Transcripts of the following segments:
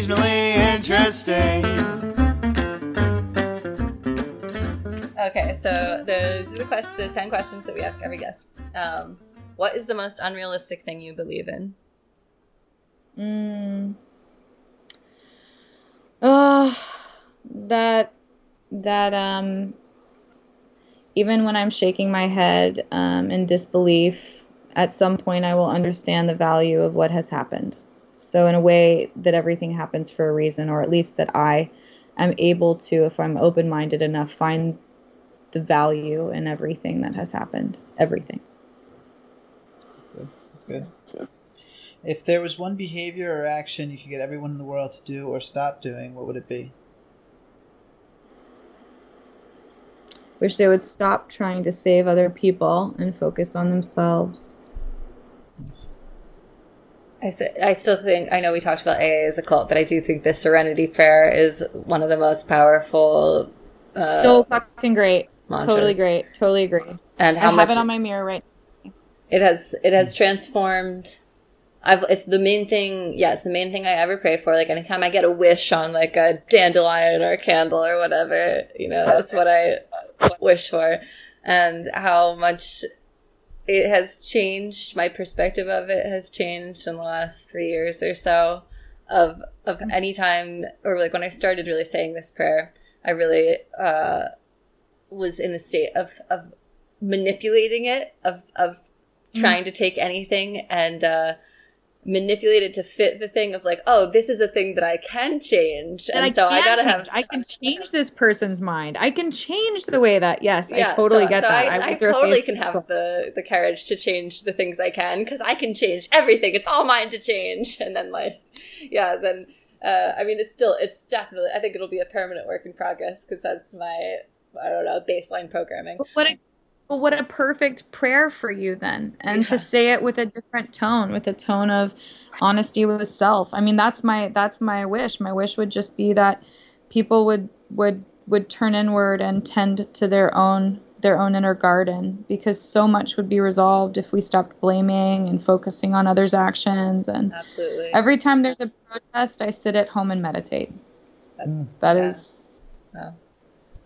occasionally interesting. Okay, so the, are the, question, the 10 questions that we ask every guest. Um, what is the most unrealistic thing you believe in? Mm. Oh, that that um even when I'm shaking my head um, in disbelief, at some point I will understand the value of what has happened. So in a way that everything happens for a reason, or at least that I am able to, if I'm open-minded enough, find the value in everything that has happened. Everything. That's good. That's good. If there was one behavior or action you could get everyone in the world to do or stop doing, what would it be? Wish they would stop trying to save other people and focus on themselves. I, th- I still think, I know we talked about AA as a cult, but I do think the Serenity Prayer is one of the most powerful. Uh, so fucking great. mantras. Totally great. Totally agree. And I how have it on my mirror right it has it has transformed I've it's the main thing yeah, it's the main thing I ever pray for. Like anytime I get a wish on like a dandelion or a candle or whatever, you know, that's what I wish for. And how much it has changed, my perspective of it has changed in the last three years or so. Of of any time or like when I started really saying this prayer, I really uh was in a state of of manipulating it, of of trying to take anything and uh, manipulate it to fit the thing of like, oh, this is a thing that I can change, and, I so I gotta change. have. I can change this person's mind. I can change the way that. Yes, I totally so, get so that. I, I a totally can have the the courage to change the things I can because I can change everything. It's all mine to change, and then like, yeah, then. Uh, I mean, it's still, it's definitely. I think it'll be a permanent work in progress because that's my, I don't know, baseline programming. But What a well, what a perfect prayer for you then, and Yeah. to say it with a different tone, with a tone of honesty with self. I mean, that's my that's my wish. My wish would just be that people would would would turn inward and tend to their own their own inner garden because so much would be resolved if we stopped blaming and focusing on others' actions and Absolutely. every time there's a protest i sit at home and meditate That's, That yeah. is Wow.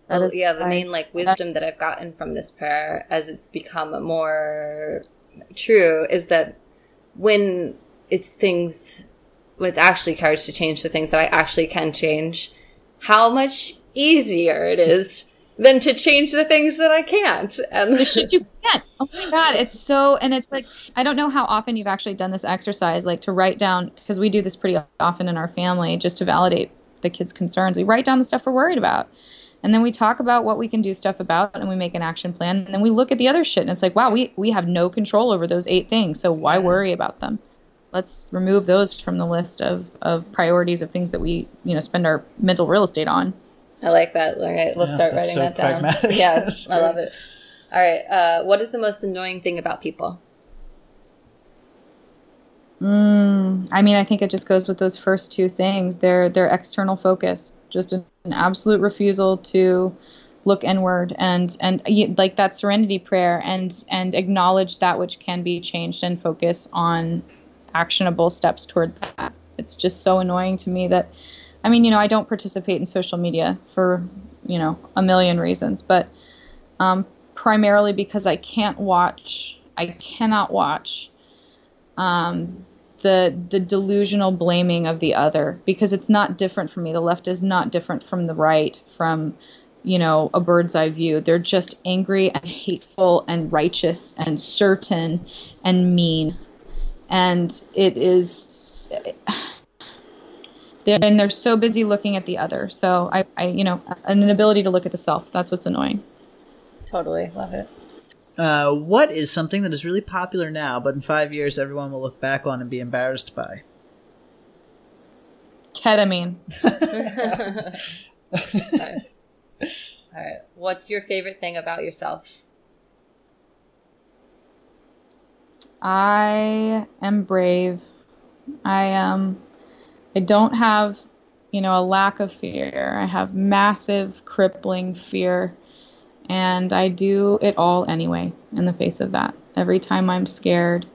That Well, is yeah, the why- main like wisdom that I've gotten from this prayer as it's become more true is that when it's things when it's actually courage to change the things that I actually can change, how much easier it is than to change the things that I can't. And the shit you can't. Oh my god, it's so and it's like I don't know how often you've actually done this exercise, like to write down because we do this pretty often in our family just to validate the kids' concerns. We write down the stuff we're worried about. And then we talk about what we can do stuff about and we make an action plan and then we look at the other shit and it's like, wow, we we have no control over those eight things. So why worry about them? Let's remove those from the list of, of priorities of things that we, you know, spend our mental real estate on. I like that. All right, let's Yeah, start writing so that down. pragmatic. Yeah, That's I love it. All right, uh, what is the most annoying thing about people? Mm, I mean, I think it just goes with those first two things. Their their external focus, just an, an absolute refusal to look inward and and like that serenity prayer and and acknowledge that which can be changed and focus on actionable steps toward that. It's just so annoying to me that I mean, you know, I don't participate in social media for, you know, a million reasons, but um, primarily because I can't watch, I cannot watch um, the the delusional blaming of the other because it's not different from me. The left is not different from the right, from you know a bird's eye view. They're just angry and hateful and righteous and certain and mean, and it is. They're, and they're so busy looking at the other. So I, I, you know, an inability to look at the self. That's what's annoying. Totally love it. Uh, what is something that is really popular now, but in five years everyone will look back on and be embarrassed by? Ketamine. nice. All right. What's your favorite thing about yourself? I am brave. I um I don't have, you know, a lack of fear. I have massive crippling fear and I do it all anyway in the face of that. Every time I'm scared,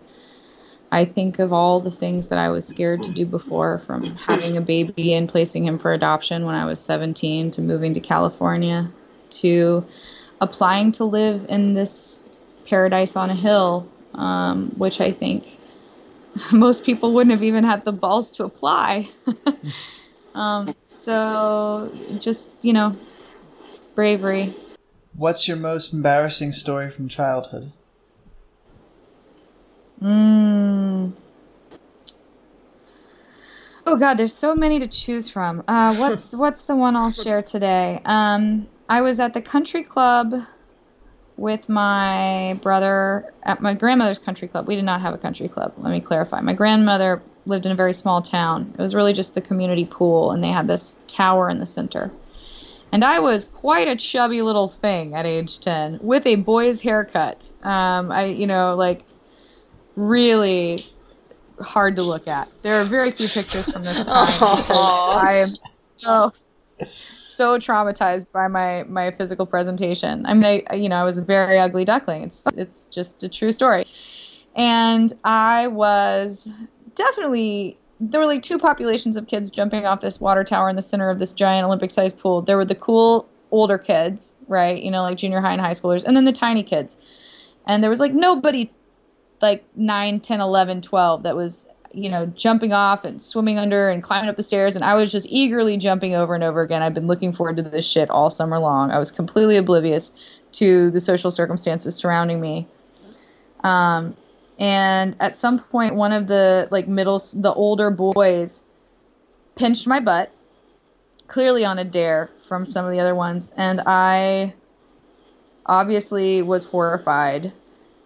I think of all the things that I was scared to do before from having a baby and placing him for adoption when I was 17 to moving to California to applying to live in this paradise on a hill, um, which I think most people wouldn't have even had the balls to apply. um, so just, you know, bravery. What's your most embarrassing story from childhood? Mm. Oh God, there's so many to choose from. Uh, what's what's the one I'll share today? Um, I was at the country club with my brother at my grandmother's country club. We did not have a country club. Let me clarify. My grandmother lived in a very small town. It was really just the community pool, and they had this tower in the center. And I was quite a chubby little thing at age 10 with a boy's haircut. Um, I, you know, like really hard to look at. There are very few pictures from this time. I am so so traumatized by my my physical presentation. I mean, I you know I was a very ugly duckling. It's it's just a true story, and I was definitely there were like two populations of kids jumping off this water tower in the center of this giant Olympic-sized pool. There were the cool older kids, right? You know, like junior high and high schoolers, and then the tiny kids. And there was like nobody like 9, 10, 11, 12 that was, you know, jumping off and swimming under and climbing up the stairs. And I was just eagerly jumping over and over again. I've been looking forward to this shit all summer long. I was completely oblivious to the social circumstances surrounding me. Um, and at some point, one of the like middle, the older boys pinched my butt, clearly on a dare from some of the other ones. And I obviously was horrified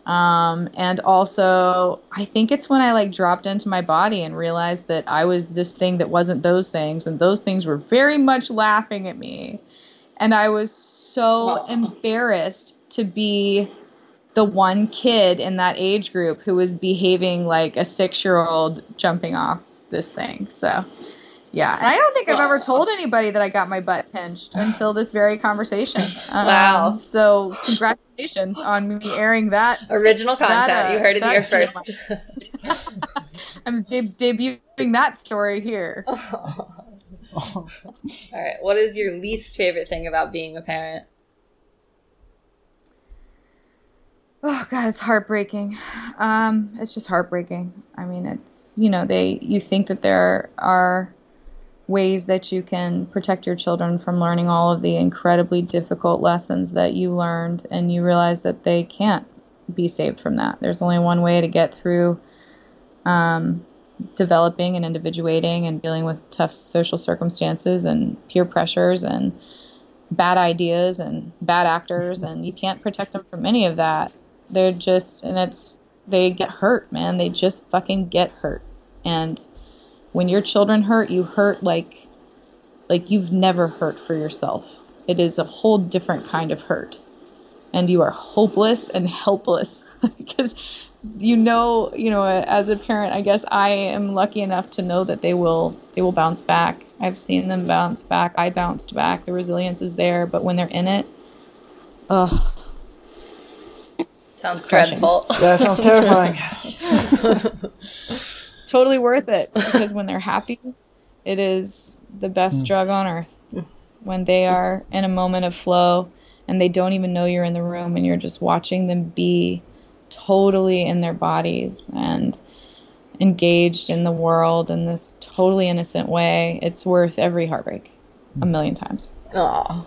um, and also, I think it's when I like dropped into my body and realized that I was this thing that wasn't those things, and those things were very much laughing at me. And I was so embarrassed to be the one kid in that age group who was behaving like a six year old jumping off this thing. So, yeah. And I don't think I've ever told anybody that I got my butt pinched until this very conversation. Um, Wow. So, congratulations on me airing that Original content. That, uh, you heard it here first. I'm de- debuting that story here. All right. What is your least favorite thing about being a parent? Oh God, it's heartbreaking. Um, it's just heartbreaking. I mean, it's you know they you think that there are ways that you can protect your children from learning all of the incredibly difficult lessons that you learned, and you realize that they can't be saved from that. There's only one way to get through um, developing and individuating and dealing with tough social circumstances and peer pressures and bad ideas and bad actors, and you can't protect them from any of that. They're just, and it's, they get hurt, man. They just fucking get hurt. And when your children hurt, you hurt like, like you've never hurt for yourself. It is a whole different kind of hurt. And you are hopeless and helpless because you know, you know, as a parent, I guess I am lucky enough to know that they will, they will bounce back. I've seen them bounce back. I bounced back. The resilience is there, but when they're in it, ugh, Sounds It's crushing. dreadful. That sounds terrifying. totally worth it because when they're happy, it is the best mm. drug on earth. When they are in a moment of flow and they don't even know you're in the room and you're just watching them be totally in their bodies and engaged in the world in this totally innocent way, it's worth every heartbreak a mm. million times. Aw. All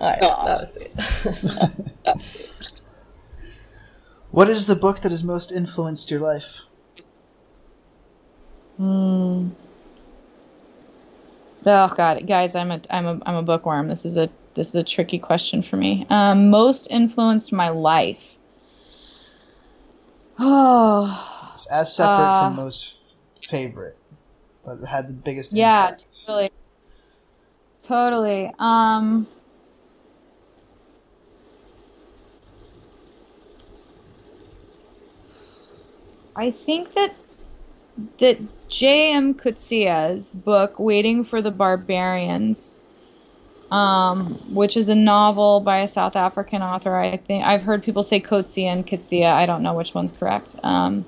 right. That was sweet. what is the book that has most influenced your life? Hmm. Oh God, guys, I'm a I'm a I'm a bookworm. This is a this is a tricky question for me. Um, most influenced my life. Oh, It's as separate Uh, from most f- favorite. but had the biggest Yeah, impact. totally. Totally. Um I think that that J.M. Coetzee's book Waiting for the Barbarians um, which is a novel by a South African author. I think I've heard people say Coetzee and Kitsia. I don't know which one's correct. Um,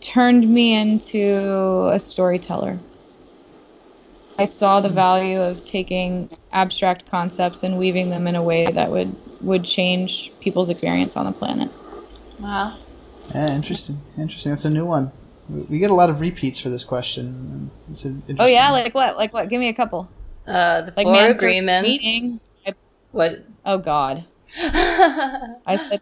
turned me into a storyteller. I saw the value of taking abstract concepts and weaving them in a way that would would change people's experience on the planet. Wow. Yeah, interesting. Interesting. That's a new one. We we get a lot of repeats for this question. It's an Oh yeah, interesting- like what? Like what? Give me a couple. Uh, the Like four man search for agreements. meaning. What? Oh God. I said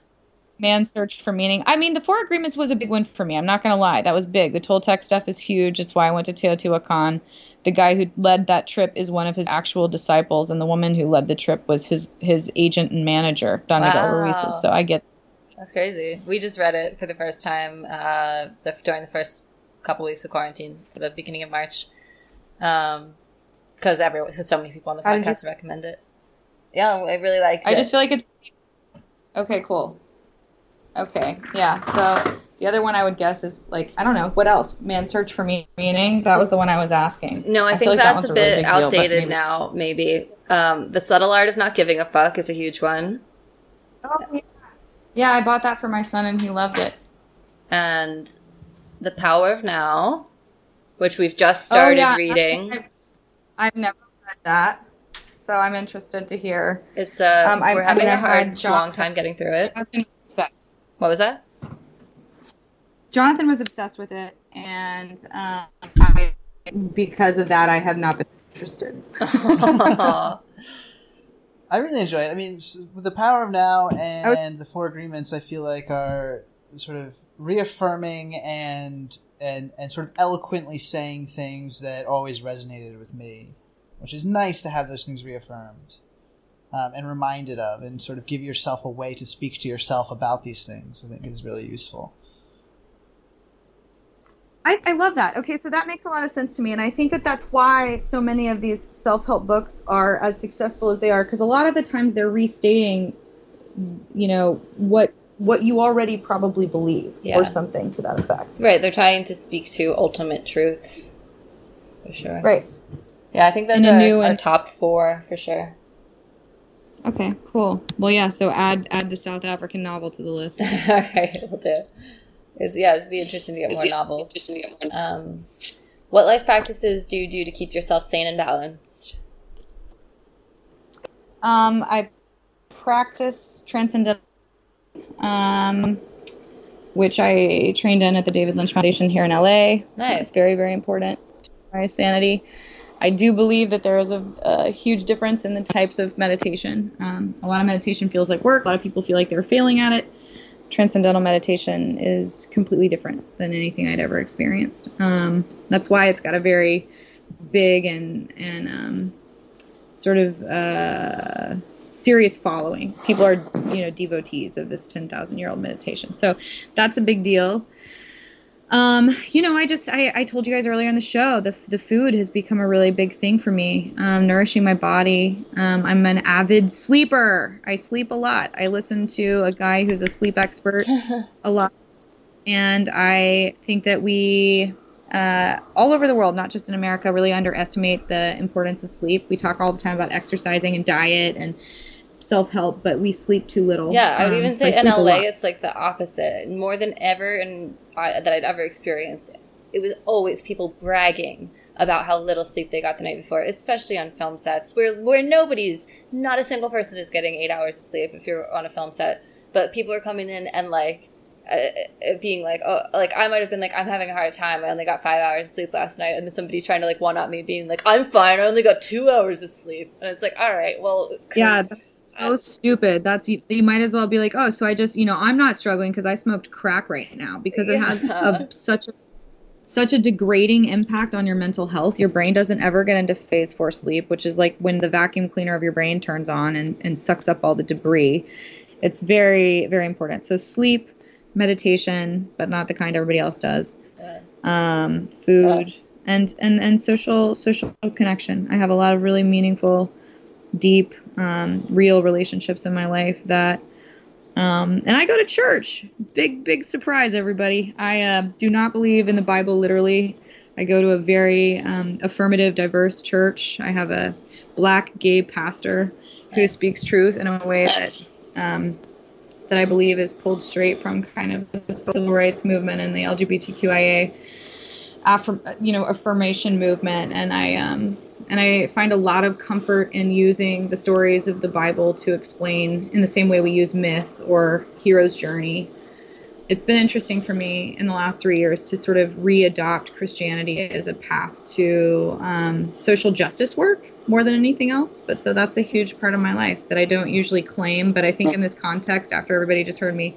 man searched for meaning. I mean, the Four Agreements was a big one for me. I'm not going to lie. That was big. The Toltec stuff is huge. It's why I went to Teotihuacan. The guy who led that trip is one of his actual disciples, and the woman who led the trip was his his agent and manager, Don Miguel Wow. Ruiz. So I get That's crazy. We just read it for the first time uh, the, during the first couple weeks of quarantine, so the beginning of March, because everyone, cause so many people on the How did you- podcast recommend it. Yeah, I really liked I it. just feel like it's okay. Cool. Okay. Yeah. So the other one I would guess is like I don't know what else. Man search for me- meaning. That was the one I was asking. no, I, I think like that's one's a a really bit deal, outdated maybe- now. Maybe um, the subtle art of not giving a fuck is a huge one, Oh, yeah. Yeah, I bought that for my son and he loved it. and the power of now, which we've just started oh, yeah. reading. I've, I've never read that, so I'm interested to hear. It's uh, Um, we're I having mean, a hard, John- long time getting through it. Jonathan was obsessed. What was that? Jonathan was obsessed with it, and um, I, because of that, I have not been interested. I really enjoy it. I mean, with the power of now and the four agreements, I feel like are sort of reaffirming and and and sort of eloquently saying things that always resonated with me, which is nice to have those things reaffirmed um, and reminded of, and sort of give yourself a way to speak to yourself about these things. I think is really useful. I, I love that. Okay, so that makes a lot of sense to me, and I think that that's why so many of these self-help books are as successful as they are, because a lot of the times they're restating, you know, what what you already probably believe, Yeah. or something to that effect. Right, they're trying to speak to ultimate truths. For sure. Right. Yeah, I think that's a our, new our and- top four for sure. Okay, cool. Well, yeah. So add add the South African novel to the list. All right, we'll do. It's, yeah, it'd be interesting to get more novels. Interesting to get Um, what life practices do you do to keep yourself sane and balanced? Um, I practice transcendental, um, which I trained in at the David Lynch Foundation here in LA. Nice. It's very, very important to my sanity. I do believe that there is a, a huge difference in the types of meditation. Um, a lot of meditation feels like work. A lot of people feel like they're failing at it. Transcendental meditation is completely different than anything I'd ever experienced. Um, that's why it's got a very big and and um, sort of uh, serious following. People are, you know, devotees of this 10,000 year old meditation. So that's a big deal. Um, you know, I just, I, I told you guys earlier in the show, the, the food has become a really big thing for me, um, nourishing my body. Um, I'm an avid sleeper. I sleep a lot. I listen to a guy who's a sleep expert a lot. And I think that we, uh, all over the world, not just in America, really underestimate the importance of sleep. We talk all the time about exercising and diet and self help, but we sleep too little. Yeah, I would Um, even say in LA, it's like the opposite. More than ever I, that I'd ever experienced, it was always people bragging about how little sleep they got the night before, especially on film sets where where nobody's, not a single person is getting eight hours of sleep if you're on a film set, but people are coming in and like. Uh, uh, being like, oh, like I might have been like, I'm having a hard time. I only got five hours of sleep last night, and then somebody's trying to like one up me, being like, I'm fine. I only got two hours of sleep, and it's like, all right, well, Yeah, that's so stupid. That's you, you might as well be like, oh, so I just, you know, I'm not struggling because I smoked crack right now because it has a, such a such a degrading impact on your mental health. Your brain doesn't ever get into phase four sleep, which is like when the vacuum cleaner of your brain turns on and, and sucks up all the debris. It's very, very important. So sleep, meditation, but not the kind everybody else does. Um, food, and and and social social connection. I have a lot of really meaningful, deep, um, real relationships in my life that. Um, and I go to church. Big, big surprise, everybody. I uh, do not believe in the Bible literally. I go to a very um, affirmative, diverse church. I have a black gay pastor who speaks truth in a way that um, that I believe is pulled straight from kind of the civil rights movement and the LGBTQIA affirm, you know affirmation movement and I um and I find a lot of comfort in using the stories of the Bible to explain in the same way we use myth or hero's journey. It's been interesting for me in the last three years to sort of readopt Christianity as a path to um, social justice work more than anything else. But so that's a huge part of my life that I don't usually claim. But I think in this context, after everybody just heard me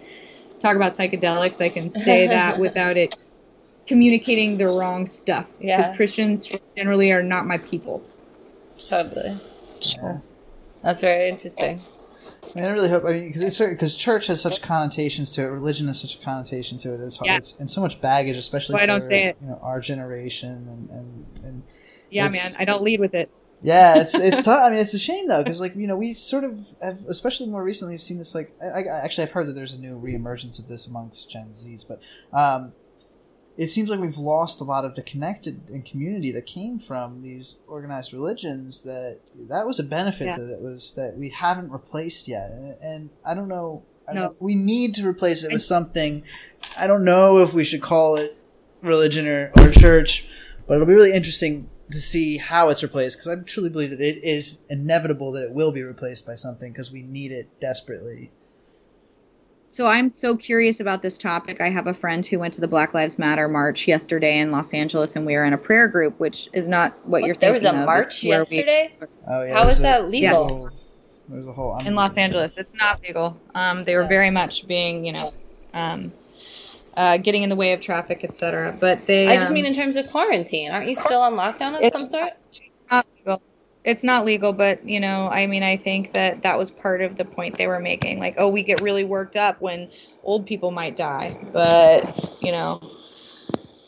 talk about psychedelics, I can say that without it communicating the wrong stuff. Because Yeah. Christians generally are not my people. Totally. That's, that's very interesting. I, mean, I really hope. I mean, because it's because church has such connotations to it, religion has such a connotation to it. It's, Yeah. it's and so much baggage, especially Why for don't say it? you know our generation and and, and Yeah, man, I don't lead with it. yeah, it's it's tough. I mean, it's a shame though, because like you know, we sort of have, especially more recently, have seen this. Like, I, I actually I've heard that there's a new reemergence of this amongst Gen Zs, but um, it seems like we've lost a lot of the connected and community that came from these organized religions. That that was a benefit Yeah. that it was that we haven't replaced yet, and, and I don't know. I No. don't- we need to replace it with something. I don't know if we should call it religion or, or church, but it'll be really interesting to see how it's replaced because I truly believe that it is inevitable that it will be replaced by something because we need it desperately. So I'm so curious about this topic. I have a friend who went to the Black Lives Matter march yesterday in Los Angeles, and we were in a prayer group, which is not what, you're thinking. there was a of. march It's where we- yesterday. Oh yeah, How there's is a- that legal? There's a whole, there's a whole I'm- in Los Angeles. It's not legal. Um, they were very much being, you know, um, uh, getting in the way of traffic, etc. But they. I just um, mean in terms of quarantine. Aren't you still on lockdown of some sort? it's not legal. It's not legal, but you know, I mean, I think that that was part of the point they were making. Like, oh, we get really worked up when old people might die, but you know,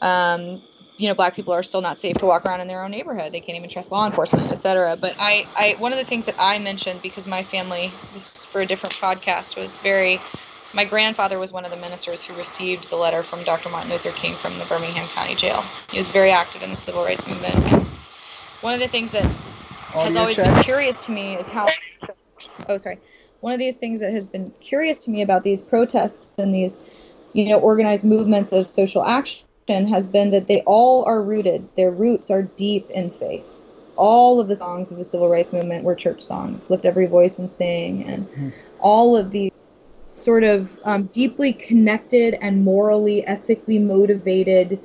um, you know, black people are still not safe to walk around in their own neighborhood. They can't even trust law enforcement, etc. But I, I, one of the things that I mentioned because my family, this is for a different podcast, was very. My grandfather was one of the ministers who received the letter from Dr. Martin Luther King from the Birmingham County Jail. He was very active in the civil rights movement. One of the things that has always been curious to me is how oh sorry. One of these things that has been curious to me about these protests and these you know organized movements of social action has been that they all are rooted their roots are deep in faith. All of the songs of the civil rights movement were church songs lift every voice and sing and all of these sort of um, deeply connected and morally ethically motivated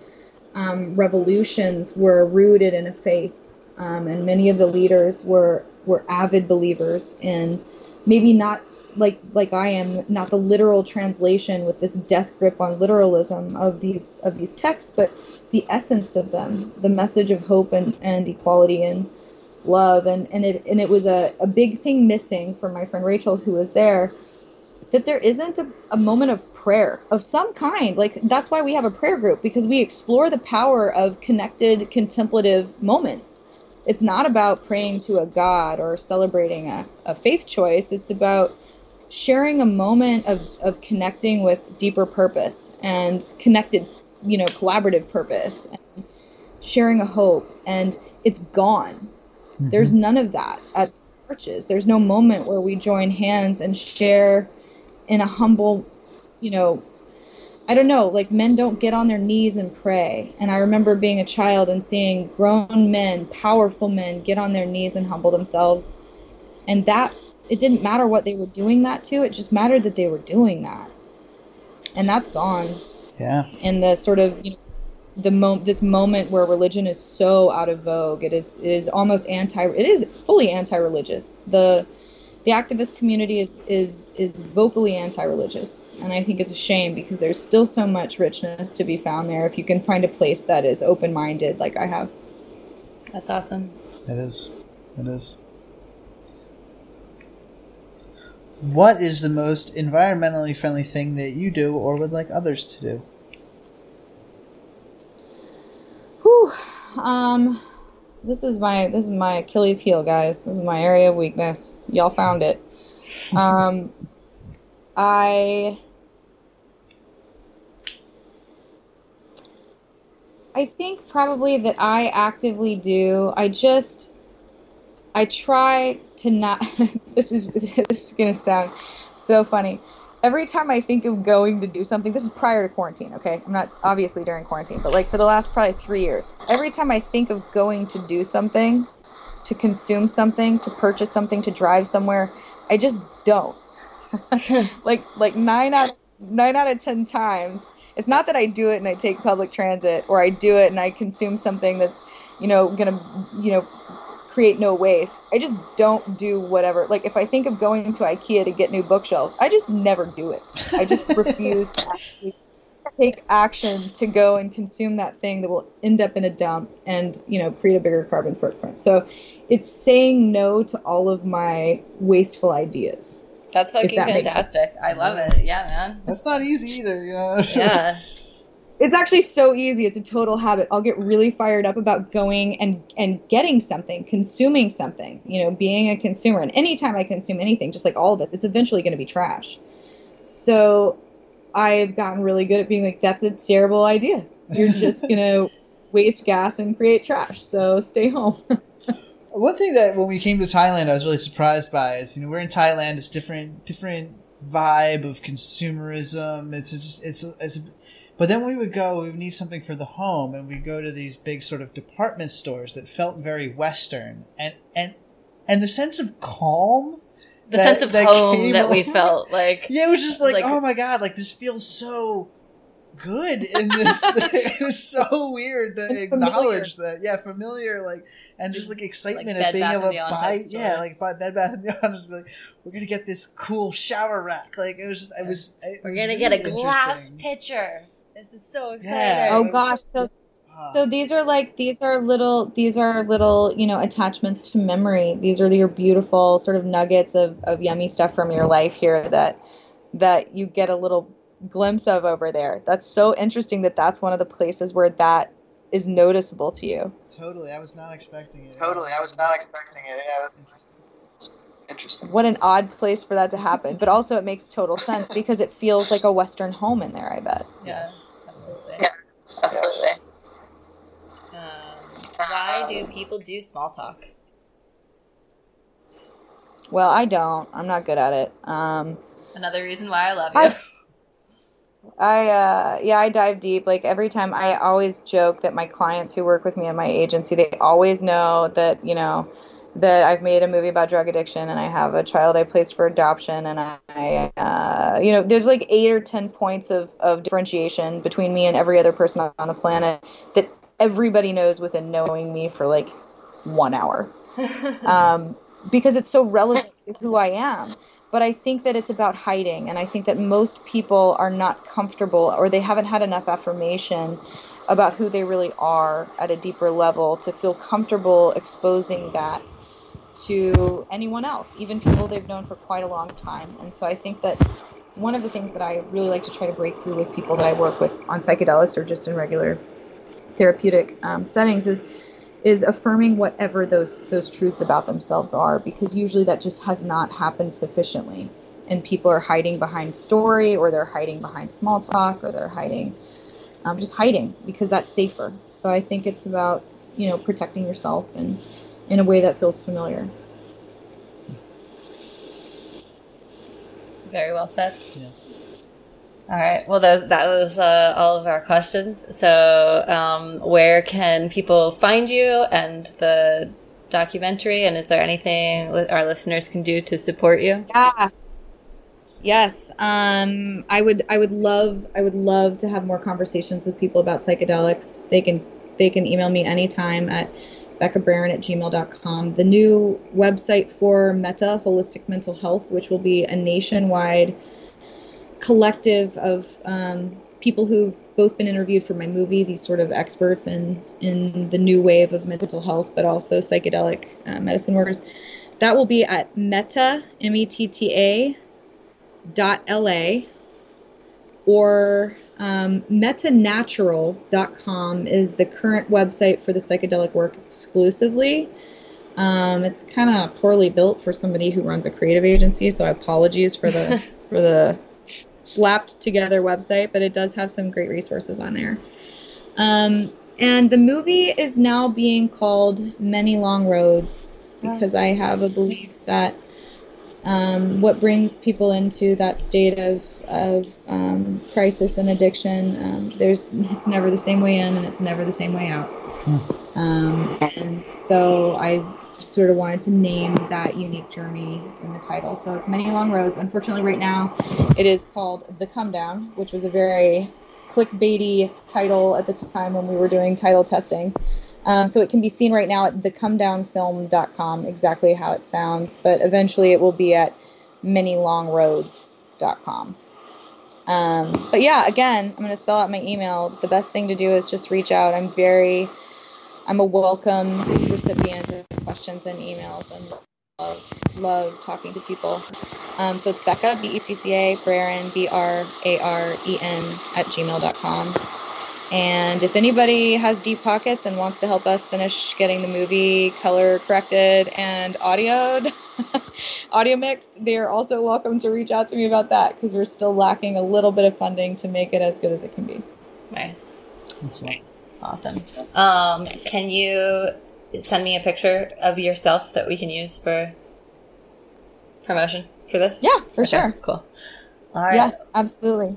um, revolutions were rooted in a faith um, and many of the leaders were were avid believers in maybe not like like I am not the literal translation with this death grip on literalism of these of these texts, but the essence of them, the message of hope and, and equality and love and, and it and it was a, a big thing missing for my friend Rachel who was there that there isn't a, a moment of prayer of some kind. Like that's why we have a prayer group because we explore the power of connected contemplative moments. It's not about praying to a god or celebrating a, a faith choice. It's about sharing a moment of, of connecting with deeper purpose and connected, you know, collaborative purpose and sharing a hope. And it's gone. Mm-hmm. There's none of that at churches. There's no moment where we join hands and share in a humble, you know, I don't know, like men don't get on their knees and pray. And I remember being a child and seeing grown men, powerful men, get on their knees and humble themselves. And that, it didn't matter what they were doing that to, it just mattered that they were doing that. And that's gone Yeah. And the sort of you know, the mo- this moment where religion is so out of vogue. It is it is almost anti. It is fully anti-religious. The the activist community is is is vocally anti-religious, and I think it's a shame because there's still so much richness to be found there if you can find a place that is open-minded, like I have. That's awesome. It is. It is. What is the most environmentally friendly thing that you do or would like others to do? Whew. um, this is my this is my Achilles heel, guys. This is my area of weakness. Y'all found it. Um, I I think probably that I actively do. I just I try to not. this is this is gonna sound so funny. Every time I think of going to do something, this is prior to quarantine, okay? I'm not obviously during quarantine, but like for the last probably three years, every time I think of going to do something, to consume something, to purchase something, to drive somewhere, I just don't. like like nine out nine out of ten times, it's not that I do it and I take public transit, or I do it and I consume something that's you know gonna you know create no waste. I just don't do whatever. Like if I think of going to IKEA to get new bookshelves, I just never do it. I just refuse to actually take action to go and consume that thing that will end up in a dump and you know create a bigger carbon footprint. So it's saying no to all of my wasteful ideas. That's fucking that fantastic. I love it. Yeah, man. That's not easy either, you know. Yeah. It's actually so easy. It's a total habit. I'll get really fired up about going and and getting something, consuming something. You know, being a consumer. And anytime I consume anything, just like all of us, it's eventually going to be trash. So I've gotten really good at being like, that's a terrible idea. You're just going to waste gas and create trash. So stay home. One thing that when we came to Thailand, I was really surprised by is you know we're in Thailand. It's different, different vibe of consumerism. It's just it's it's. But then we would go. We would need something for the home, and we would go to these big sort of department stores that felt very Western, and and and the sense of calm. The that- sense of that home that we over- felt like Yeah, it was just like, Like- oh my god, like this feels so good in this. it was so weird to acknowledge that. Yeah, familiar, like, and just like excitement Like of being able to buy. Yeah, like buy Bed Bath and Beyond. Just be like, we're gonna get this cool shower rack. Like it was just, it was. It we're was gonna get a glass pitcher. This is so exciting. Yeah. oh gosh, so Ah. So these are like these are little these are little you know attachments to memory. These are your beautiful sort of nuggets of, of yummy stuff from your life here that that you get a little glimpse of over there. That's so interesting that that's one of the places where that is noticeable to you. totally, I was not expecting it. Totally, I was not expecting it. Yeah. Interesting. Interesting. What an odd place for that to happen, but also it makes total sense because it feels like a western home in there, I bet. Yeah, absolutely. Yeah. Absolutely. Um, why do people do small talk? Well, I don't. I'm not good at it. Um Another reason why I love you. I- I uh yeah, I dive deep. Like every time I always joke that my clients who work with me in my agency, they always know that, you know, that I've made a movie about drug addiction and I have a child I placed for adoption and I uh you know, there's like 8 or 10 points of of differentiation between me and every other person on the planet that everybody knows within knowing me for like 1 hour um, because it's so relevant to who I am. But I think that it's about hiding, and I think that most people are not comfortable or they haven't had enough affirmation about who they really are at a deeper level to feel comfortable exposing that to anyone else, even people they've known for quite a long time. And so I think that one of the things that I really like to try to break through with people that I work with on psychedelics or just in regular therapeutic um, settings is is affirming whatever those those truths about themselves are because usually that just has not happened sufficiently and people are hiding behind story or they're hiding behind small talk or they're hiding um, just hiding because that's safer so i think it's about you know protecting yourself and in a way that feels familiar Very well said. Yes. All right. Well, those, that was uh, all of our questions. So, um, where can people find you and the documentary? And is there anything our listeners can do to support you? Yeah. Yes. Um, I would. I would love. I would love to have more conversations with people about psychedelics. They can. They can email me anytime at beccabraren at gmail.com. The new website for Metta Holistic Mental Health, which will be a nationwide collective of um, people who've both been interviewed for my movie, these sort of experts in in the new wave of mental health, but also psychedelic uh, medicine workers. That will be at Metta M E T T A dot L A or Um, mettanatural.com is the current website for the psychedelic work exclusively. Um, it's kind of poorly built for somebody who runs a creative agency, so apologies for the for the slapped together website, but it does have some great resources on there. Um, and the movie is now being called Many Long Roads because I have a belief that um, what brings people into that state of, of um, crisis and addiction, um, there's it's never the same way in and it's never the same way out. Um, and so I sort of wanted to name that unique journey in the title. So it's Many Long Roads. Unfortunately, right now it is called The Come Down, which was a very clickbaity title at the time when we were doing title testing. Um, so it can be seen right now at thecomedownfilm.com, exactly how it sounds, but eventually it will be at manylongroads.com. Um, but yeah, again, I'm going to spell out my email. The best thing to do is just reach out. I'm very, I'm a welcome recipient of questions and emails and love, love talking to people. Um, so it's Becca, B E C C A, Braren, B R A R E N, at gmail.com. And if anybody has deep pockets and wants to help us finish getting the movie color corrected and audioed, audio mixed, they are also welcome to reach out to me about that because we're still lacking a little bit of funding to make it as good as it can be. Nice. Excellent. Awesome. Um, can you send me a picture of yourself that we can use for promotion for this? Yeah, for Okay, sure. Cool. All right. Yes, absolutely.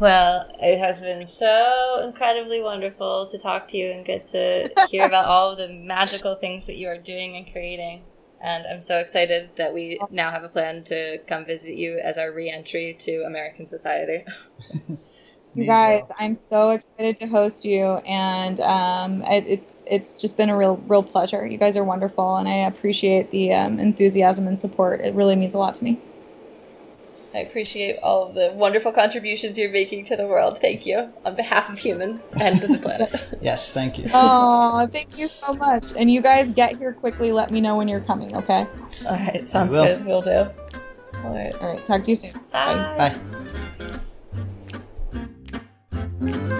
Well, it has been so incredibly wonderful to talk to you and get to hear about all of the magical things that you are doing and creating. And I'm so excited that we now have a plan to come visit you as our re-entry to American society. You guys, well. I'm so excited to host you, and um, it, it's it's just been a real real pleasure. You guys are wonderful, and I appreciate the um, enthusiasm and support. It really means a lot to me. I appreciate all the wonderful contributions you're making to the world. Thank you on behalf of humans and the planet. yes, thank you. Oh, thank you so much. And you guys get here quickly. Let me know when you're coming, okay? All right, sounds will. good. We'll do. All right. All right, talk to you soon. Bye. Bye. Bye.